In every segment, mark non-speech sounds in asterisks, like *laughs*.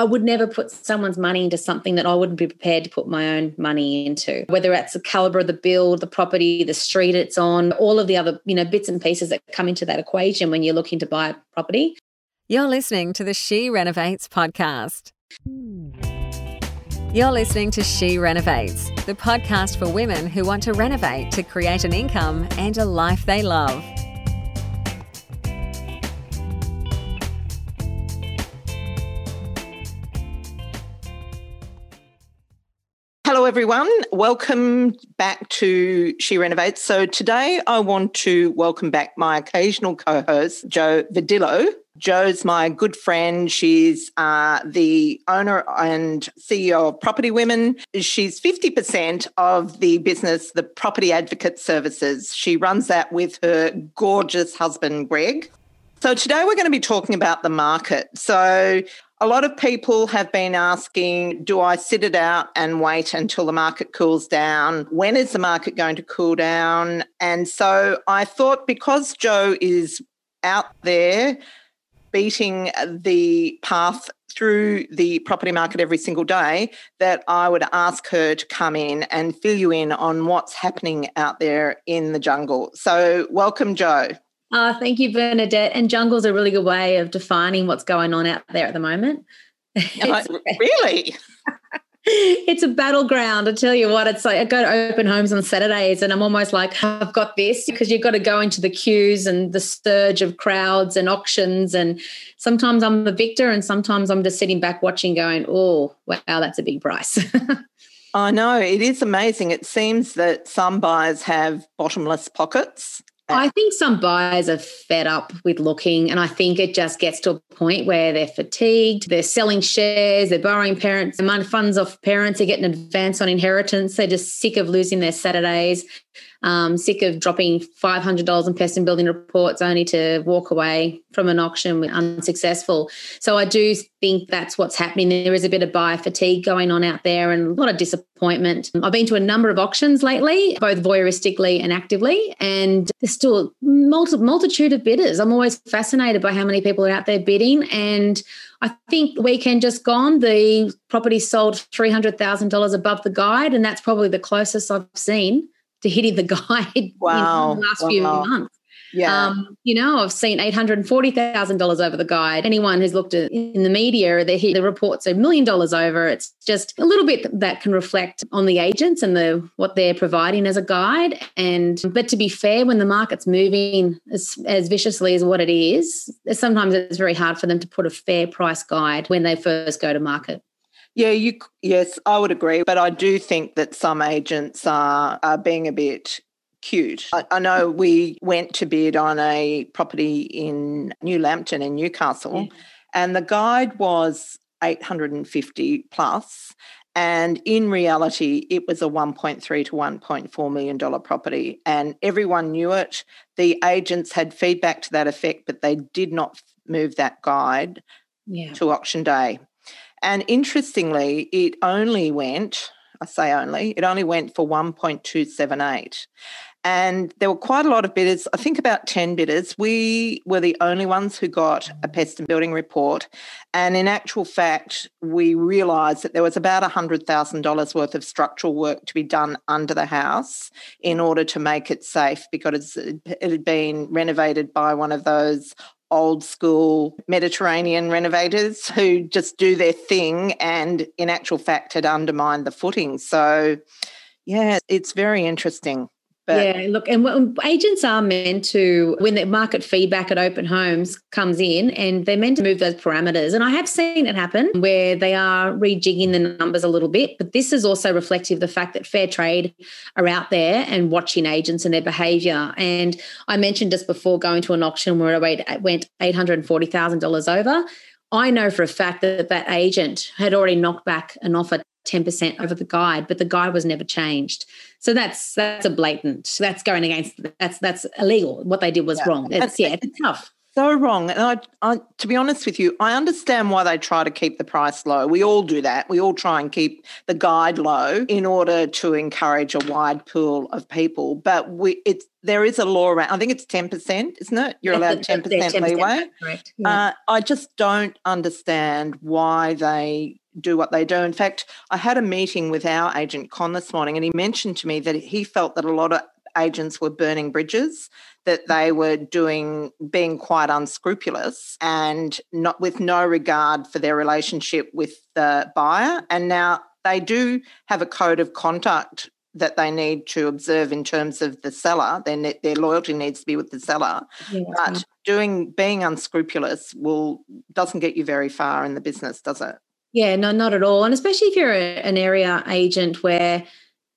I would never put someone's money into something that I wouldn't be prepared to put my own money into, whether it's the caliber of the build, the property, the street it's on, all of the other, you know, bits and pieces that come into that equation when you're looking to buy a property. You're listening to the She Renovates podcast. You're listening to She Renovates, the podcast for women who want to renovate to create an income and a life they love. Hello, everyone. Welcome back to She Renovates. So, today I want to welcome back my occasional co host, Jo Vidler. Joe's my good friend. She's uh, the owner and CEO of Property Women. She's 50% of the business, the Property Advocate Services. She runs that with her gorgeous husband, Greg. So, today we're going to be talking about the market. So, a lot of people have been asking, do I sit it out and wait until the market cools down? When is the market going to cool down? And so I thought because Joe is out there beating the path through the property market every single day, that I would ask her to come in and fill you in on what's happening out there in the jungle. So, welcome, Jo. Uh, thank you, Bernadette. And jungle's a really good way of defining what's going on out there at the moment. *laughs* really? *laughs* it's a battleground. I tell you what, it's like I go to open homes on Saturdays and I'm almost like, I've got this because you've got to go into the queues and the surge of crowds and auctions. And sometimes I'm the victor and sometimes I'm just sitting back watching, going, oh, wow, that's a big price. *laughs* I know it is amazing. It seems that some buyers have bottomless pockets I think some buyers are fed up with looking, and I think it just gets to a point where they're fatigued. They're selling shares, they're borrowing parents' money funds off parents, they're getting advance on inheritance. They're just sick of losing their Saturdays um, sick of dropping $500 in pest and building reports only to walk away from an auction unsuccessful. So I do think that's what's happening. There is a bit of buyer fatigue going on out there and a lot of disappointment. I've been to a number of auctions lately, both voyeuristically and actively, and there's still a multi- multitude of bidders. I'm always fascinated by how many people are out there bidding and I think the weekend just gone, the property sold $300,000 above the guide, and that's probably the closest I've seen to hitting the *laughs* guide wow. in the last wow. few months. Yeah. Um, you know, I've seen $840,000 over the guide. Anyone who's looked at in the media, the, the reports a million dollars over. It's just a little bit that can reflect on the agents and the what they're providing as a guide. And but to be fair, when the market's moving as, as viciously as what it is, sometimes it's very hard for them to put a fair price guide when they first go to market. Yeah, you yes, I would agree, but I do think that some agents are are being a bit cute. I, I know we went to bid on a property in New Lambton in Newcastle, yeah. and the guide was 850 plus and in reality it was a 1.3 to 1.4 million dollar property and everyone knew it the agents had feedback to that effect but they did not move that guide yeah. to auction day and interestingly, it only went, I say only, it only went for 1.278. And there were quite a lot of bidders, I think about 10 bidders. We were the only ones who got a pest and building report. And in actual fact, we realised that there was about $100,000 worth of structural work to be done under the house in order to make it safe because it had been renovated by one of those old school Mediterranean renovators who just do their thing and in actual fact had undermined the footing. So, yeah, it's very interesting. But yeah, look, and agents are meant to, when the market feedback at open homes comes in, and they're meant to move those parameters. And I have seen it happen where they are rejigging the numbers a little bit. But this is also reflective of the fact that fair trade are out there and watching agents and their behaviour. And I mentioned just before going to an auction where I went $840,000 over. I know for a fact that that agent had already knocked back an offer 10% over the guide, but the guide was never changed. So that's that's a blatant. That's going against that's that's illegal. What they did was yeah. wrong. It's yeah, it's tough. So wrong. And I, I, to be honest with you, I understand why they try to keep the price low. We all do that. We all try and keep the guide low in order to encourage a wide pool of people. But we, it's there is a law around. I think it's ten percent, isn't it? You're allowed ten percent leeway. Correct. Yeah. Uh, I just don't understand why they do what they do. In fact, I had a meeting with our agent Con this morning, and he mentioned to me that he felt that a lot of agents were burning bridges that mm. they were doing being quite unscrupulous and not with no regard for their relationship with the buyer. And now they do have a code of conduct that they need to observe in terms of the seller. Their their loyalty needs to be with the seller. Yes, but doing being unscrupulous will doesn't get you very far in the business does it? Yeah no not at all. And especially if you're a, an area agent where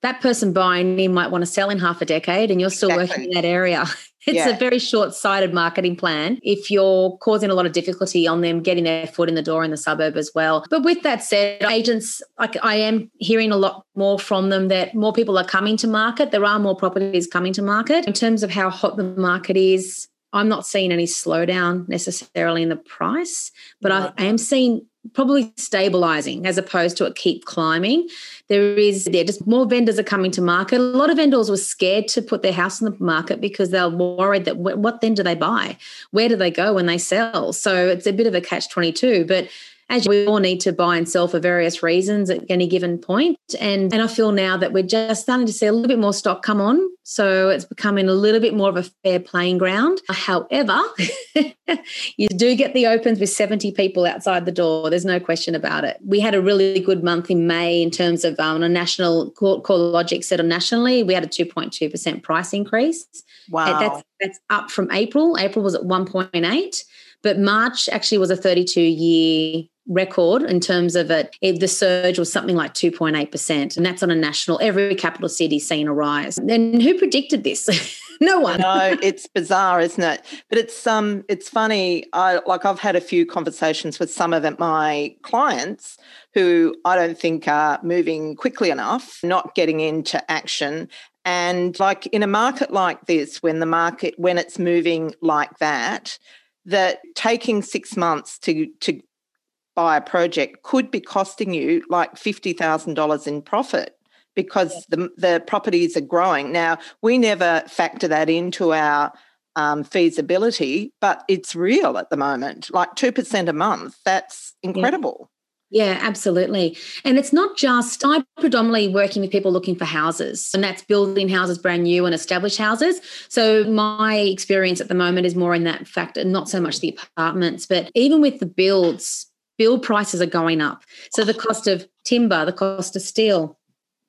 that person buying in might want to sell in half a decade and you're still exactly. working in that area. *laughs* It's yeah. a very short sighted marketing plan if you're causing a lot of difficulty on them getting their foot in the door in the suburb as well. But with that said, agents, like I am hearing a lot more from them that more people are coming to market. There are more properties coming to market. In terms of how hot the market is, I'm not seeing any slowdown necessarily in the price, but I, I am seeing probably stabilizing as opposed to it keep climbing. There is there just more vendors are coming to market. A lot of vendors were scared to put their house on the market because they're worried that what then do they buy? Where do they go when they sell? So it's a bit of a catch 22, but as we all need to buy and sell for various reasons at any given point. And, and I feel now that we're just starting to see a little bit more stock come on. So it's becoming a little bit more of a fair playing ground. However, *laughs* you do get the opens with 70 people outside the door. There's no question about it. We had a really good month in May in terms of um, a national CoreLogic on nationally, we had a 2.2% price increase. Wow. That's, that's up from April. April was at 1.8. But March actually was a 32 year record in terms of it. The surge was something like 2.8%, and that's on a national, every capital city seen a rise. And who predicted this? *laughs* no one. no, *laughs* it's bizarre, isn't it? But it's um, it's funny. I like I've had a few conversations with some of my clients who I don't think are moving quickly enough, not getting into action. And like in a market like this, when the market when it's moving like that, that taking six months to to buy a project could be costing you like $50,000 in profit because the, the properties are growing. Now, we never factor that into our um, feasibility, but it's real at the moment, like 2% a month. That's incredible. Yeah, absolutely. And it's not just, I'm predominantly working with people looking for houses, and that's building houses brand new and established houses. So my experience at the moment is more in that factor, not so much the apartments, but even with the builds, build prices are going up. So the cost of timber, the cost of steel,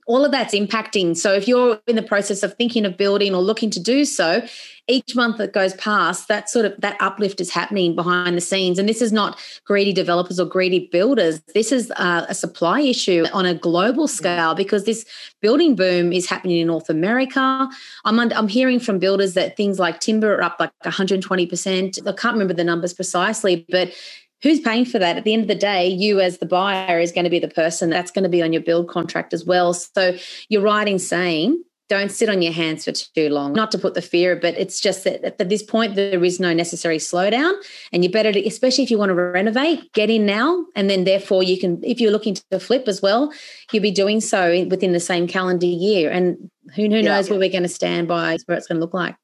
all of that's impacting. So if you're in the process of thinking of building or looking to do so, each month that goes past, that sort of that uplift is happening behind the scenes. And this is not greedy developers or greedy builders. This is a, a supply issue on a global scale because this building boom is happening in North America. I'm I'm hearing from builders that things like timber are up like 120%. I can't remember the numbers precisely, but who's paying for that? At the end of the day, you as the buyer is going to be the person that's going to be on your build contract as well. So you're right in saying don't sit on your hands for too long. Not to put the fear, but it's just that at this point there is no necessary slowdown, and you better, to, especially if you want to renovate, get in now, and then therefore you can, if you're looking to flip as well, you'll be doing so within the same calendar year. And who, who knows yeah. where we're going to stand by, where it's going to look like.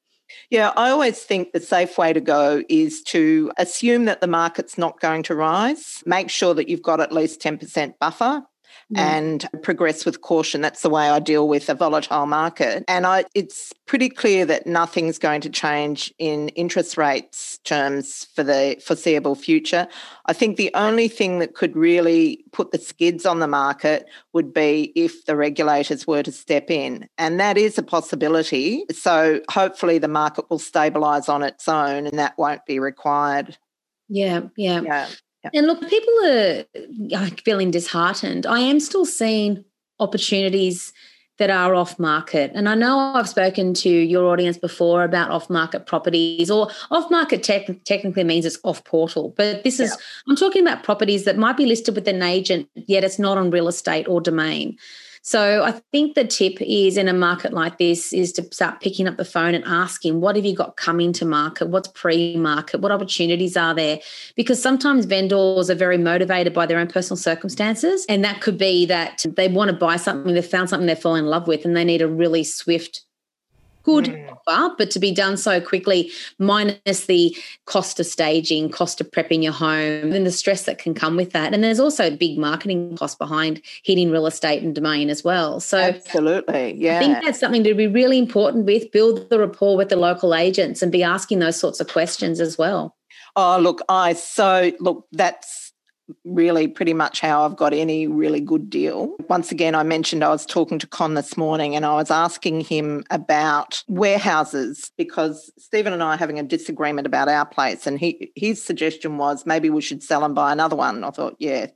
Yeah, I always think the safe way to go is to assume that the market's not going to rise. Make sure that you've got at least 10% buffer mm. and progress with caution. That's the way I deal with a volatile market. And I, it's pretty clear that nothing's going to change in interest rates terms for the foreseeable future. I think the only thing that could really put the skids on the market would be if the regulators were to step in. And that is a possibility. So hopefully the market will stabilise on its own and that won't be required. Yeah, yeah. Yeah. And look, people are feeling disheartened. I am still seeing opportunities that are off market. And I know I've spoken to your audience before about off market properties, or off market te- technically means it's off portal. But this is, yeah. I'm talking about properties that might be listed with an agent, yet it's not on real estate or domain. So I think the tip is in a market like this is to start picking up the phone and asking, what have you got coming to market? What's pre-market? What opportunities are there? Because sometimes vendors are very motivated by their own personal circumstances. And that could be that they want to buy something, they've found something they fall in love with, and they need a really swift good mm. offer, but to be done so quickly, minus the cost of staging, cost of prepping your home, and the stress that can come with that. And there's also a big marketing cost behind hitting real estate and domain as well. So absolutely, yeah. I think that's something to be really important with. Build the rapport with the local agents and be asking those sorts of questions as well. Oh, look, I so look, that's really pretty much how I've got any really good deal. Once again, I mentioned I was talking to Con this morning and I was asking him about warehouses because Stephen and I are having a disagreement about our place. And he his suggestion was maybe we should sell and buy another one. I thought, yeah,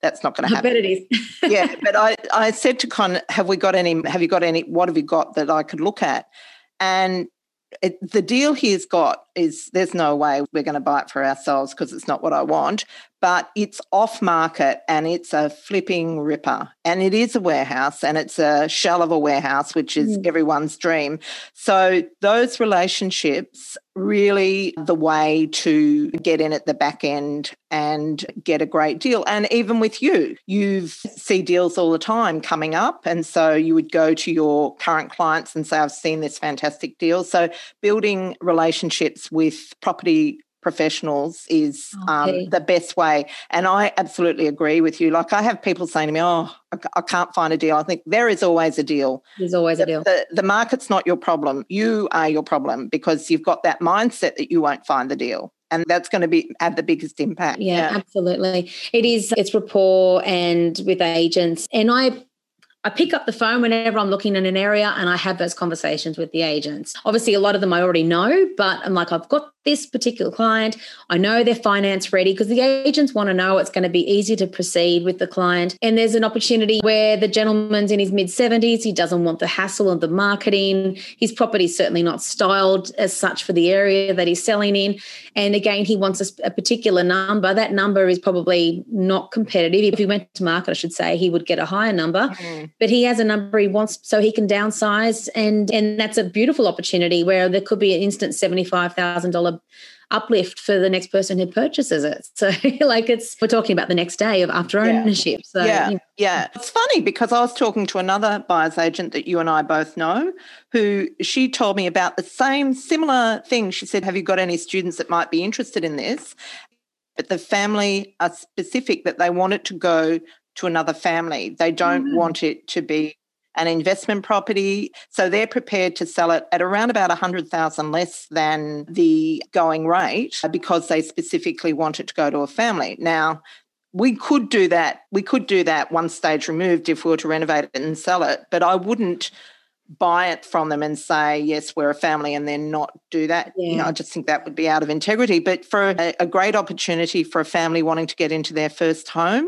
that's not going to happen. I bet it is. *laughs* yeah. But I, I said to Con, have we got any, have you got any, what have you got that I could look at? And it, the deal he's got is there's no way we're going to buy it for ourselves because it's not what I want but it's off market and it's a flipping ripper. And it is a warehouse and it's a shell of a warehouse, which is mm. everyone's dream. So those relationships really the way to get in at the back end and get a great deal. And even with you, you see deals all the time coming up. And so you would go to your current clients and say, I've seen this fantastic deal. So building relationships with property professionals is um, okay. um, the best way. And I absolutely agree with you. Like I have people saying to me, "Oh, I can't find a deal." I think there is always a deal. There's always the, a deal. The, the market's not your problem. You are your problem because you've got that mindset that you won't find the deal and that's going to be have the biggest impact yeah, yeah, absolutely it is it's rapport and with agents and i I pick up the phone whenever I'm looking in an area and I have those conversations with the agents. Obviously, a lot of them I already know, but I'm like, I've got this particular client. I know they're finance ready because the agents want to know it's going to be easy to proceed with the client. And there's an opportunity where the gentleman's in his mid 70s. He doesn't want the hassle of the marketing. His property is certainly not styled as such for the area that he's selling in. And again, he wants a, a particular number. That number is probably not competitive. If he went to market, I should say, he would get a higher number. Mm. But he has a number he wants so he can downsize. And, and that's a beautiful opportunity where there could be an instant $75,000 uplift for the next person who purchases it. *laughs* So like it's we're talking about the next day of after ownership. Yeah. So yeah. You know. yeah. It's funny because I was talking to another buyer's agent that you and I both know who she told me about the same similar thing. She said, Have you got any students that might be interested in this? But the family are specific that they want it to go to another family. They don't mm. want it to be an investment property. So they're prepared to sell it at around about 100,000 less than the going rate because they specifically want it to go to a family. Now, we could do that. We could do that one stage removed if we were to renovate it and sell it, but I wouldn't buy it from them and say yes we're a family and then not do that yeah. you know i just think that would be out of integrity but for a, a, great opportunity for a family wanting to get into their first home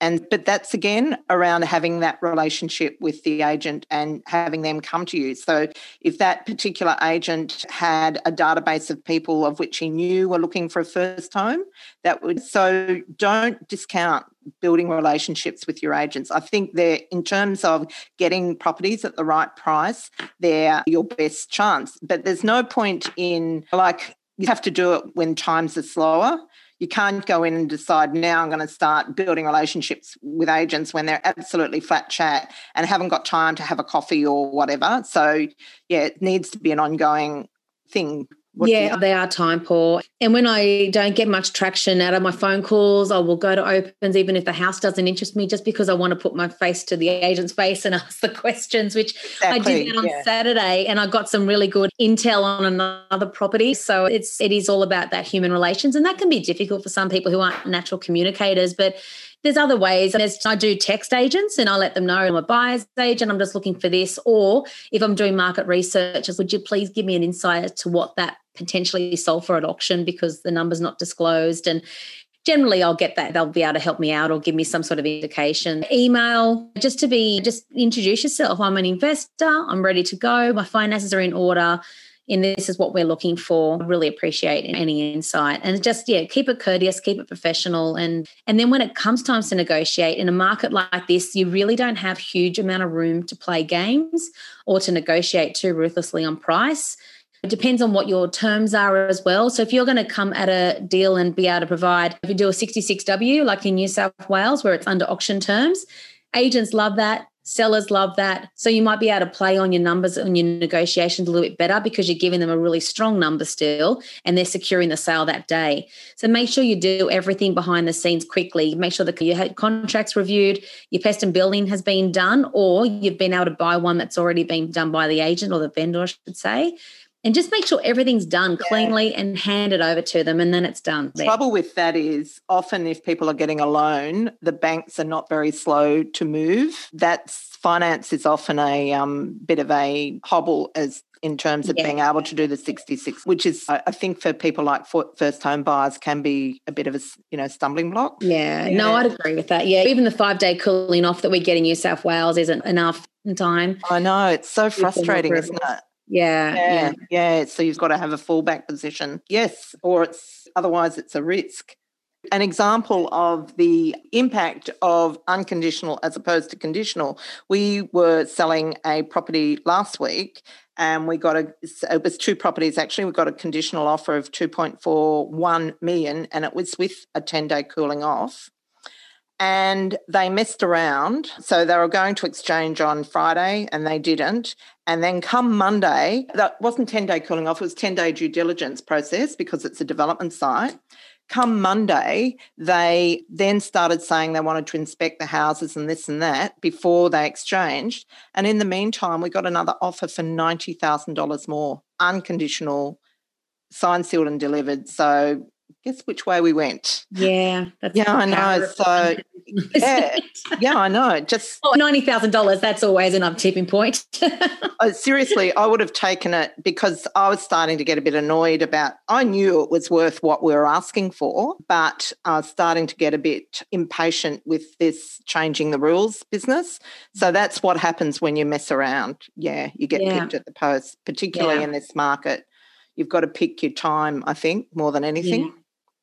and but that's again around having that relationship with the agent and having them come to you. So if that particular agent had a database of people of which he knew were looking for a first home, that would so don't discount building relationships with your agents. I think they're in terms of getting properties at the right price, they're your best chance. But there's no point in like you have to do it when times are slower you can't go in and decide now I'm going to start building relationships with agents when they're absolutely flat chat and haven't got time to have a coffee or whatever. So, yeah, it needs to be an ongoing thing what yeah, they are time poor. And when I don't get much traction out of my phone calls, I will go to opens, even if the house doesn't interest me, just because I want to put my face to the agent's face and *laughs* ask the questions, which exactly, I did that on yeah. Saturday. And I got some really good intel on another property. So it's it is all about that human relations. And that can be difficult for some people who aren't natural communicators. But there's other ways. There's, I do text agents and I let them know I'm a buyer's agent. I'm just looking for this. Or if I'm doing market research, would you please give me an insight to what that potentially sold for at auction because the number's not disclosed. And generally I'll get that. They'll be able to help me out or give me some sort of indication. Email, just to be, just introduce yourself. I'm an investor. I'm ready to go. My finances are in order and this is what we're looking for. Really appreciate any insight. And just yeah, keep it courteous, keep it professional. And and then when it comes times to negotiate in a market like this, you really don't have huge amount of room to play games or to negotiate too ruthlessly on price. It depends on what your terms are as well. So if you're going to come at a deal and be able to provide, if you do a 66W like in New South Wales where it's under auction terms, agents love that. Sellers love that. So you might be able to play on your numbers on your negotiations a little bit better because you're giving them a really strong number still and they're securing the sale that day. So make sure you do everything behind the scenes quickly. Make sure that your contracts reviewed, your pest and building has been done, or you've been able to buy one that's already been done by the agent or the vendor, I should say and just make sure everything's done yeah. cleanly and hand it over to them and then it's done. The trouble with that is often if people are getting a loan, the banks are not very slow to move. That's finance is often a um, bit of a hobble as in terms of yeah. being able to do the 66 which is i think for people like first home buyers can be a bit of a you know stumbling block yeah, yeah. no i'd agree with that yeah even the five day cooling off that we get in new south wales isn't enough time i know it's so frustrating isn't it yeah, yeah, yeah. So you've got to have a fallback position. Yes, or it's otherwise it's a risk. An example of the impact of unconditional as opposed to conditional. We were selling a property last week and we got a it was two properties actually we got a conditional offer of 2.41 million and it was with a 10 day cooling off and they messed around. So they were going to exchange on Friday and they didn't. And then come Monday, that wasn't 10 day cooling off, it was 10 day due diligence process because it's a development site. Come Monday, they then started saying they wanted to inspect the houses and this and that before they exchanged. And in the meantime, we got another offer for $90,000 more, unconditional, signed, sealed, and delivered. So guess which way we went. Yeah. yeah, I know. So *laughs* yeah, yeah, I know. Just well, ninety thousand dollars. That's always another tipping point. *laughs* oh, seriously, I would have taken it because I was starting to get a bit annoyed about. I knew it was worth what we were asking for, but I was starting to get a bit impatient with this changing the rules business. So that's what happens when you mess around. Yeah, you get yeah. picked at the post, particularly yeah. in this market. You've got to pick your time. I think more than anything. Yeah.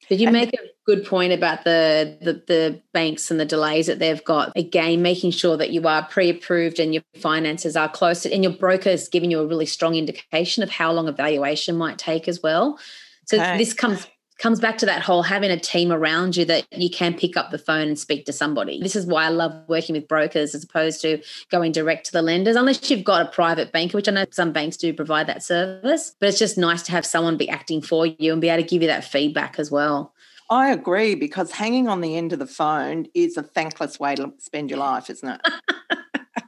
Did you make a good point about the, the, the banks and the delays that they've got? Again, making sure that you are pre-approved and your finances are close, and your broker is giving you a really strong indication of how long a valuation might take as well. So okay. this comes comes back to that whole having a team around you that you can pick up the phone and speak to somebody. This is why I love working with brokers as opposed to going direct to the lenders, unless you've got a private banker, which I know some banks do provide that service. But it's just nice to have someone be acting for you and be able to give you that feedback as well. I agree because hanging on the end of the phone is a thankless way to spend your life, isn't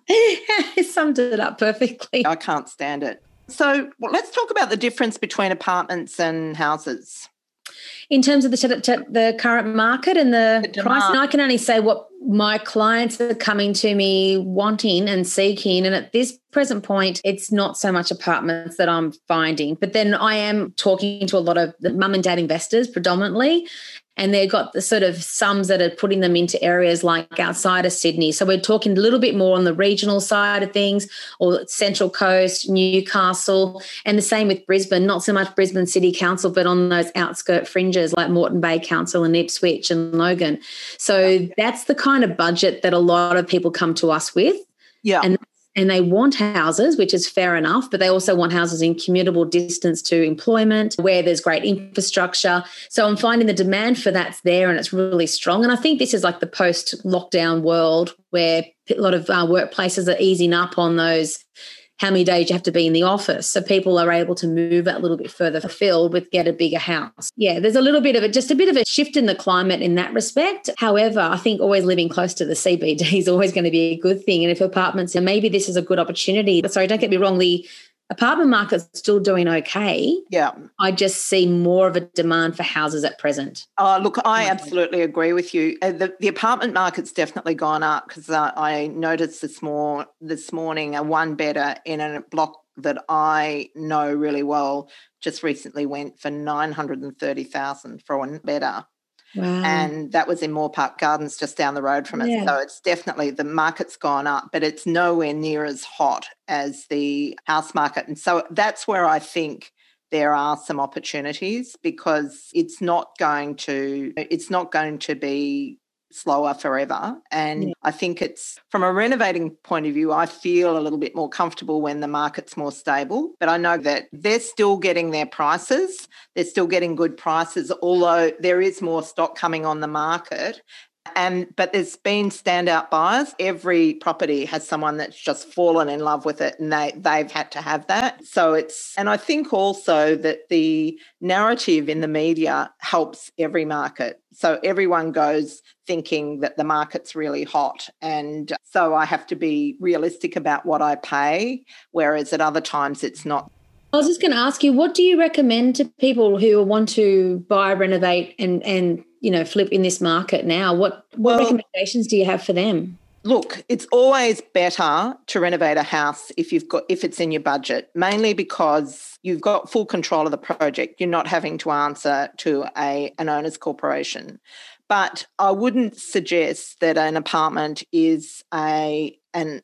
it? *laughs* summed it up perfectly. I can't stand it. So well, let's talk about the difference between apartments and houses in terms of the the current market and the, the price. And I can only say what my clients are coming to me wanting and seeking. And at this present point, it's not so much apartments that I'm finding, but then I am talking to a lot of the mum and dad investors predominantly and they've got the sort of sums that are putting them into areas like outside of Sydney. So we're talking a little bit more on the regional side of things, or Central Coast, Newcastle, and the same with Brisbane. Not so much Brisbane City Council, but on those outskirt fringes like Moreton Bay Council and Ipswich and Logan. So that's the kind of budget that a lot of people come to us with. Yeah. And and they want houses, which is fair enough, but they also want houses in commutable distance to employment where there's great infrastructure. So I'm finding the demand for that's there and it's really strong. And I think this is like the post lockdown world where a lot of uh, workplaces are easing up on those how many days you have to be in the office. So people are able to move a little bit further afield with get a bigger house. Yeah, there's a little bit of it, just a bit of a shift in the climate in that respect. However, I think always living close to the CBD is always going to be a good thing. And if apartments, and maybe this is a good opportunity. Sorry, don't get me wrong, the apartment market's still doing okay. Yeah. I just see more of a demand for houses at present. Oh, look, I absolutely agree with you. Uh, the, the apartment market's definitely gone up because uh, I noticed this more this morning a one bedder in a block that I know really well just recently went for 930,000 for one bedder. Wow. And that was in Moore Park Gardens just down the road from it. Yeah. So it's definitely the market's gone up, but it's nowhere near as hot as the house market. And so that's where I think there are some opportunities because it's not going to it's not going to be slower forever. And Yeah. I think it's from a renovating point of view, I feel a little bit more comfortable when the market's more stable. But I know that they're still getting their prices, they're still getting good prices, although there is more stock coming on the market. And but there's been standout buyers. Every property has someone that's just fallen in love with it and they they've had to have that. So it's and I think also that the narrative in the media helps every market. So everyone goes thinking that the market's really hot. And so I have to be realistic about what I pay, whereas at other times it's not. I was just going to ask you, what do you recommend to people who want to buy, renovate, and and you know flip in this market now? What what Well- recommendations do you have for them? Look, it's always better to renovate a house if you've got if it's in your budget, mainly because you've got full control of the project. You're not having to answer to a an owner's corporation. But I wouldn't suggest that an apartment is a an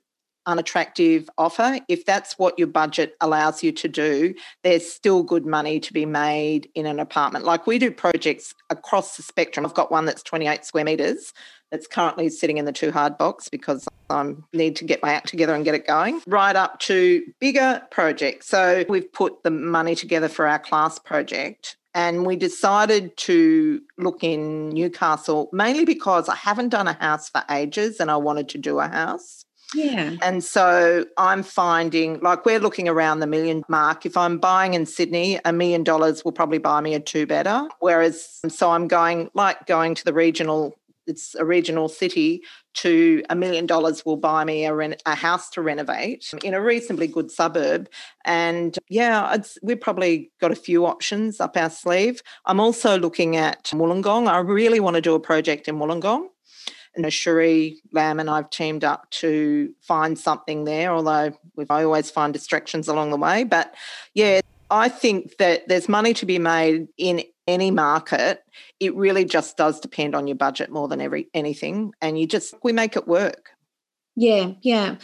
unattractive offer. If that's what your budget allows you to do, there's still good money to be made in an apartment. Like we do projects across the spectrum. I've got one that's 28 square meters that's currently sitting in the too hard box because I need to get my act together and get it going, right up to bigger projects. So we've put the money together for our class project. And we decided to look in Newcastle mainly because I haven't done a house for ages and I wanted to do a house. Yeah. And so I'm finding like we're looking around the million mark. If I'm buying in Sydney, a million dollars will probably buy me a two bedder. Whereas, so I'm going like going to the regional, it's a regional city to a million dollars will buy me a, ren- a house to renovate in a reasonably good suburb. And yeah, we've probably got a few options up our sleeve. I'm also looking at Wollongong. I really want to do a project in Wollongong. And Cherie Lamb and I've teamed up to find something there, although we've, I always find distractions along the way. But yeah, I think that there's money to be made in any market. It really just does depend on your budget more than every anything. And you just, we make it work. Yeah, yeah.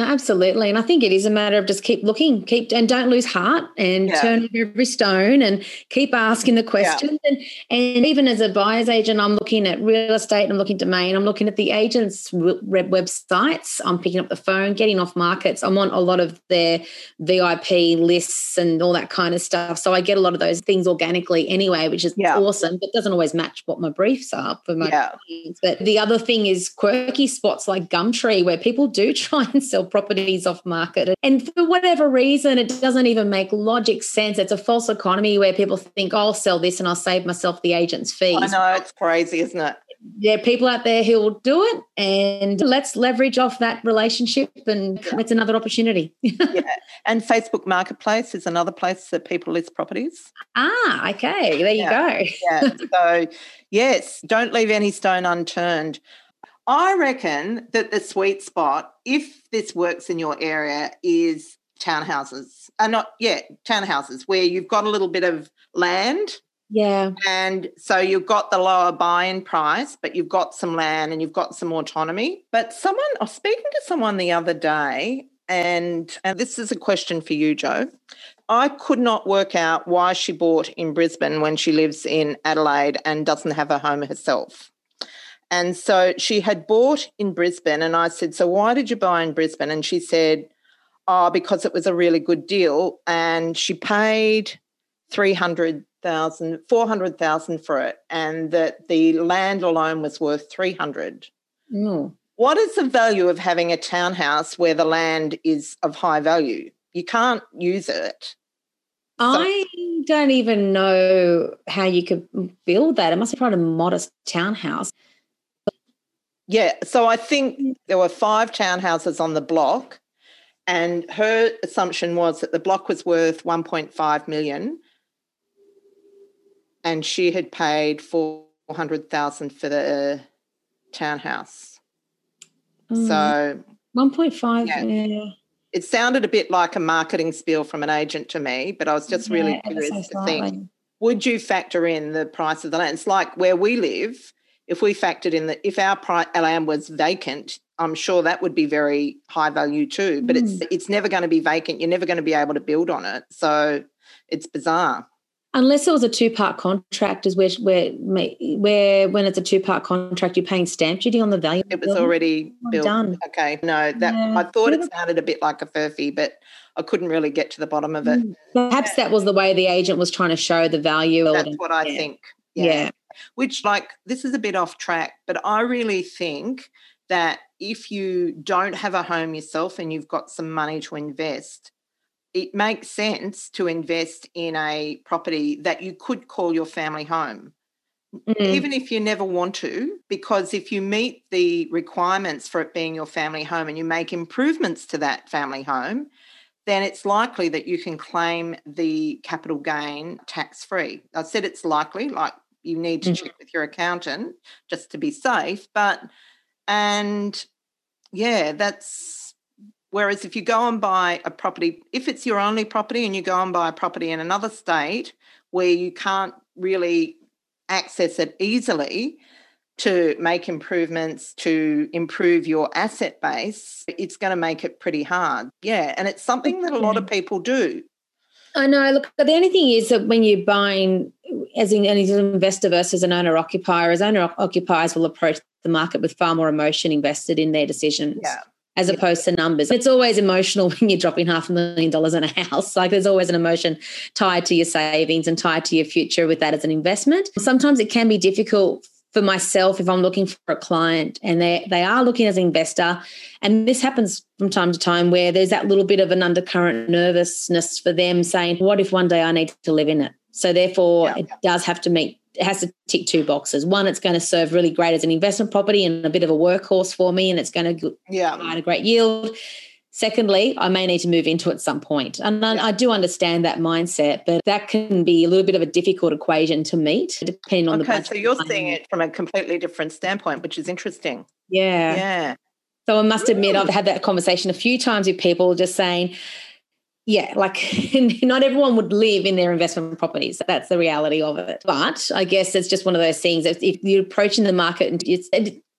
No, absolutely. And I think it is a matter of just keep looking, keep and don't lose heart and Yeah. turn every stone and keep asking the questions. And and even as a buyer's agent, I'm looking at real estate, I'm looking domain, I'm looking at the agents' web websites, I'm picking up the phone, getting off markets. I'm on a lot of their VIP lists and all that kind of stuff. So I get a lot of those things organically anyway, which is Yeah. awesome, but doesn't always match what my briefs are for my Yeah. clients. But the other thing is quirky spots like Gumtree, where people do *laughs* try and sell properties off market. And for whatever reason, it doesn't even make logic sense. It's a false economy where people think, "Oh, I'll sell this and I'll save myself the agent's fees. I know it's crazy, isn't it? There are people out there who will do it, and let's leverage off that relationship, and it's another opportunity. *laughs* yeah. And Facebook Marketplace is another place that people list properties. ah, okay, there you go. Yeah. so, yes, don't leave any stone unturned. I reckon that the sweet spot, if this works in your area, is townhouses. Uh, not yeah, townhouses where you've got a little bit of land Yeah, and so you've got the lower buy-in price, but you've got some land and you've got some autonomy. But someone, I was speaking to someone the other day, and, and this is a question for you, Joe. I could not work out why she bought in Brisbane when she lives in Adelaide and doesn't have a home herself. And so she had bought in Brisbane, and I said, So why did you buy in Brisbane? And she said, Oh, because it was a really good deal. And she paid 300,000, 400,000 for it, and that the land alone was worth 300. Mm. What is the value of having a townhouse where the land is of high value? You can't use it. I don't even know how you could build that. It must be quite a modest townhouse. Yeah, so I think there were five townhouses on the block, and her assumption was that the block was worth 1.5 million, and she had paid 400,000 for the townhouse. Mm, So 1.5. Yeah. Yeah. it sounded a bit like a marketing spiel from an agent to me, but I was just really Yeah, ever curious so to think would you factor in the price of the land? It's like where we live. If we factored in that, if our, land was vacant, I'm sure that would be very high value too. But mm. it's it's never going to be vacant. You're never going to be able to build on it. So it's bizarre. Unless it was a two part contract, is where where where when it's a two part contract, you're paying stamp duty on the value. It was already built. Done. Okay, no, that yeah. I thought it sounded a bit like a furphy, but I couldn't really get to the bottom of it. Mm. Perhaps that was the way the agent was trying to show the value. That's what I yeah. think. Yeah. yeah. Which, like, this is a bit off track, but I really think that if you don't have a home yourself and you've got some money to invest, it makes sense to invest in a property that you could call your family home. Mm. Even if you never want to, because if you meet the requirements for it being your family home and you make improvements to that family home, then it's likely that you can claim the capital gain tax free. I said it's likely, like you need to mm. check with your accountant just to be safe. But, and yeah, that's Whereas if you go and buy a property, if it's your only property and you go and buy a property in another state where you can't really access it easily to make improvements to improve your asset base, it's going to make it pretty hard. Yeah. And it's something that a lot of people do. I know. Look, the only thing is that when you're buying, as an investor versus an owner occupier, as owner occupiers will approach the market with far more emotion invested in their decisions. Yeah as yeah. opposed to numbers. It's always emotional *laughs* when you're dropping half a million dollars in a house. Like there's always an emotion tied to your savings and tied to your future with that as an investment. Sometimes it can be difficult for myself if I'm looking for a client and they they are looking as an investor. And this happens from time to time where there's that little bit of an undercurrent nervousness for them saying, what if one day I need to live in it? So therefore yeah. it does have to meet it has to tick two boxes. One, it's going to serve really great as an investment property and a bit of a workhorse for me, and it's going to yeah. provide a great yield. Secondly, I may need to move into it at some point. And I, I do understand that mindset, but that can be a little bit of a difficult equation to meet depending on okay, the budget. So you're seeing it from a completely different standpoint, which is interesting. Yeah. Yeah. So I must admit, I've had that conversation a few times with people just saying, yeah, like *laughs* not everyone would live in their investment properties. That's the reality of it. But I guess it's just one of those things. If, if you're approaching the market, and it's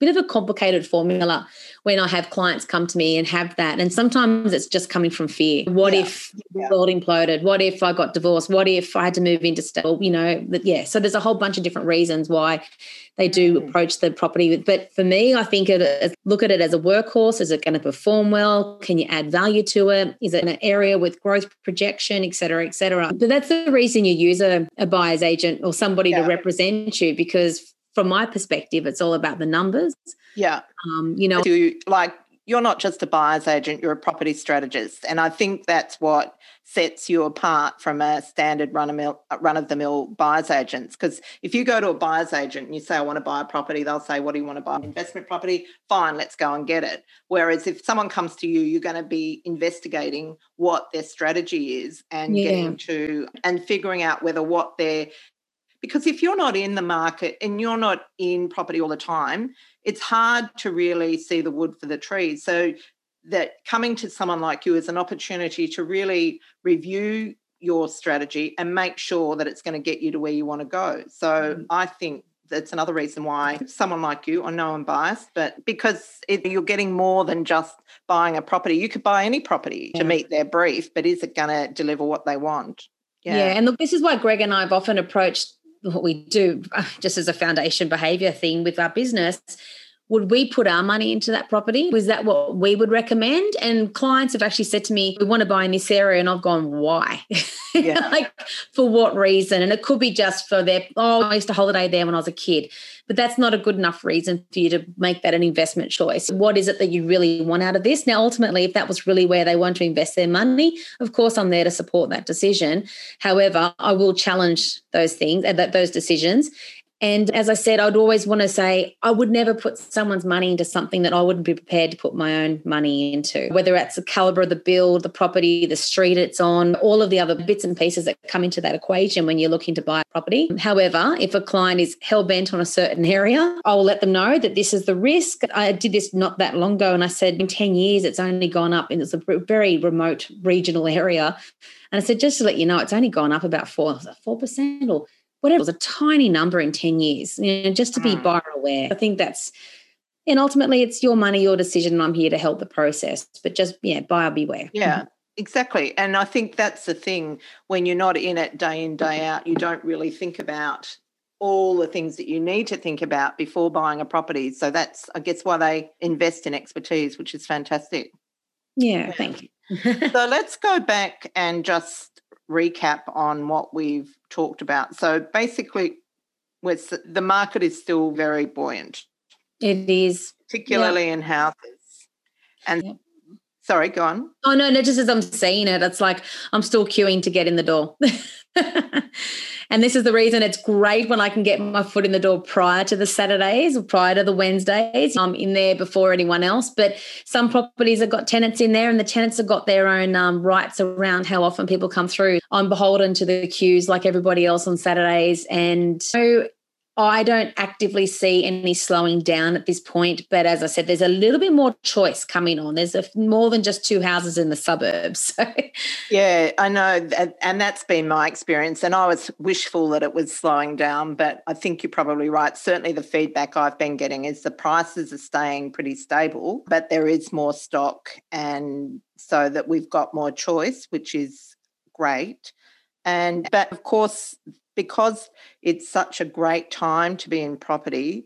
bit of a complicated formula when I have clients come to me and have that. And sometimes it's just coming from fear. What yeah. if the world imploded? What if I got divorced? What if I had to move into state? You know, yeah. So there's a whole bunch of different reasons why they do mm. approach the property. But for me, I think it, look at it as a workhorse. Is it going to perform well? Can you add value to it? Is it an area with growth projection, et cetera, et cetera? But that's the reason you use a, a buyer's agent or somebody yeah. to represent you because from my perspective, it's all about the numbers. Yeah. Um, you know, like you're not just a buyer's agent, you're a property strategist. And I think that's what sets you apart from a standard run of the mill buyer's agents. Because if you go to a buyer's agent and you say, I want to buy a property, they'll say, What do you want to buy? An investment property? Fine, let's go and get it. Whereas if someone comes to you, you're going to be investigating what their strategy is and yeah. getting to and figuring out whether what they're because if you're not in the market and you're not in property all the time, it's hard to really see the wood for the trees. So that coming to someone like you is an opportunity to really review your strategy and make sure that it's going to get you to where you want to go. So mm. I think that's another reason why someone like you, I know I'm biased, but because it, you're getting more than just buying a property. You could buy any property yeah. to meet their brief, but is it going to deliver what they want? Yeah. yeah. And look, this is why Greg and I have often approached what we do *sighs* just as a foundation behavior thing with our business would we put our money into that property? Was that what we would recommend? And clients have actually said to me, we want to buy in this area. And I've gone, why? *laughs* Yeah. like, for what reason? And it could be just for their, oh, I used to holiday there when I was a kid. But that's not a good enough reason for you to make that an investment choice. What is it that you really want out of this? Now, ultimately, if that was really where they want to invest their money, of course, I'm there to support that decision. However, I will challenge those things and uh, those decisions And as I said, I'd always want to say I would never put someone's money into something that I wouldn't be prepared to put my own money into, whether it's the caliber of the build, the property, the street it's on, all of the other bits and pieces that come into that equation when you're looking to buy a property. However, if a client is hell bent on a certain area, I'll let them know that this is the risk. I did this not that long ago and I said in 10 years it's only gone up and it's a very remote regional area. And I said, just to let you know, it's only gone up about four, four percent or whatever. It was a tiny number in 10 years, you know, just to be mm. buyer aware. I think that's, and ultimately it's your money, your decision, and I'm here to help the process. But just, yeah, buyer beware. Yeah. Exactly. And I think that's the thing when you're not in it day in, day out, you don't really think about all the things that you need to think about before buying a property. So that's, I guess, why they invest in expertise, which is fantastic. Yeah, yeah. thank you. so *laughs* let's go back and just recap on what we've talked about. So basically, with the market is still very buoyant. It is, particularly in houses. And sorry, go on. Oh no, no, just as I'm saying it, it's like I'm still queuing to get in the door. *laughs* And this is the reason it's great when I can get my foot in the door prior to the Saturdays or prior to the Wednesdays. I'm in there before anyone else. But some properties have got tenants in there, and the tenants have got their own um, rights around how often people come through. I'm beholden to the queues like everybody else on Saturdays. And so I don't actively see any slowing down at this point, but as I said, there's a little bit more choice coming on. There's a, more than just two houses in the suburbs. *laughs* yeah, I know, and that's been my experience. And I was wishful that it was slowing down, but I think you're probably right. Certainly, the feedback I've been getting is the prices are staying pretty stable, but there is more stock, and so that we've got more choice, which is great. And but of course, because it's such a great time to be in property,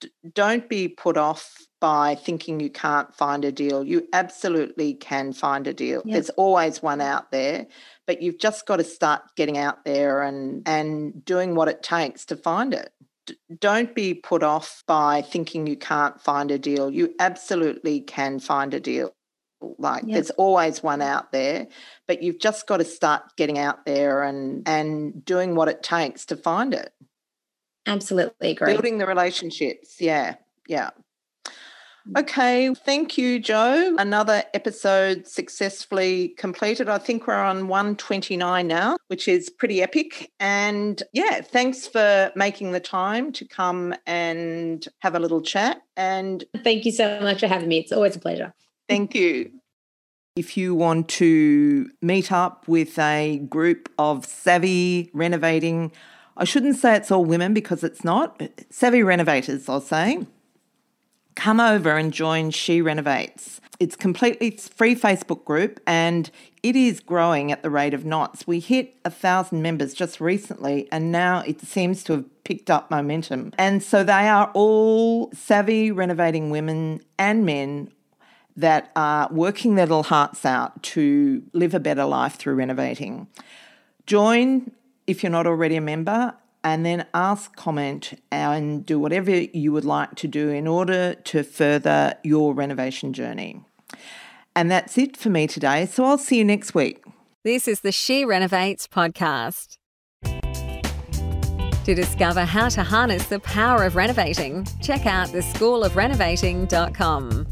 d- don't be put off by thinking you can't find a deal. You absolutely can find a deal. There's always one out there, but you've just got to start getting out there and and doing what it takes to find it. D- don't be put off by thinking you can't find a deal. You absolutely can find a deal. Like yep. there's always one out there, but you've just got to start getting out there and and doing what it takes to find it. Absolutely agree. Building the relationships. Yeah. Yeah. Mm. Okay, thank you, Jo Another episode successfully completed. I think we're on 129 now, which is pretty epic. And yeah, thanks for making the time to come and have a little chat. And thank you so much for having me. It's always a pleasure. Thank you. If you want to meet up with a group of savvy renovating, I shouldn't say it's all women because it's not, savvy renovators, I'll say, come over and join She Renovates. It's completely free Facebook group and it is growing at the rate of knots. We hit a thousand members just recently and now it seems to have picked up momentum. And so they are all savvy renovating women and men that are working their little hearts out to live a better life through renovating. Join if you're not already a member and then ask, comment, and do whatever you would like to do in order to further your renovation journey. And that's it for me today. So I'll see you next week. This is the She Renovates podcast. To discover how to harness the power of renovating, check out theschoolofrenovating.com.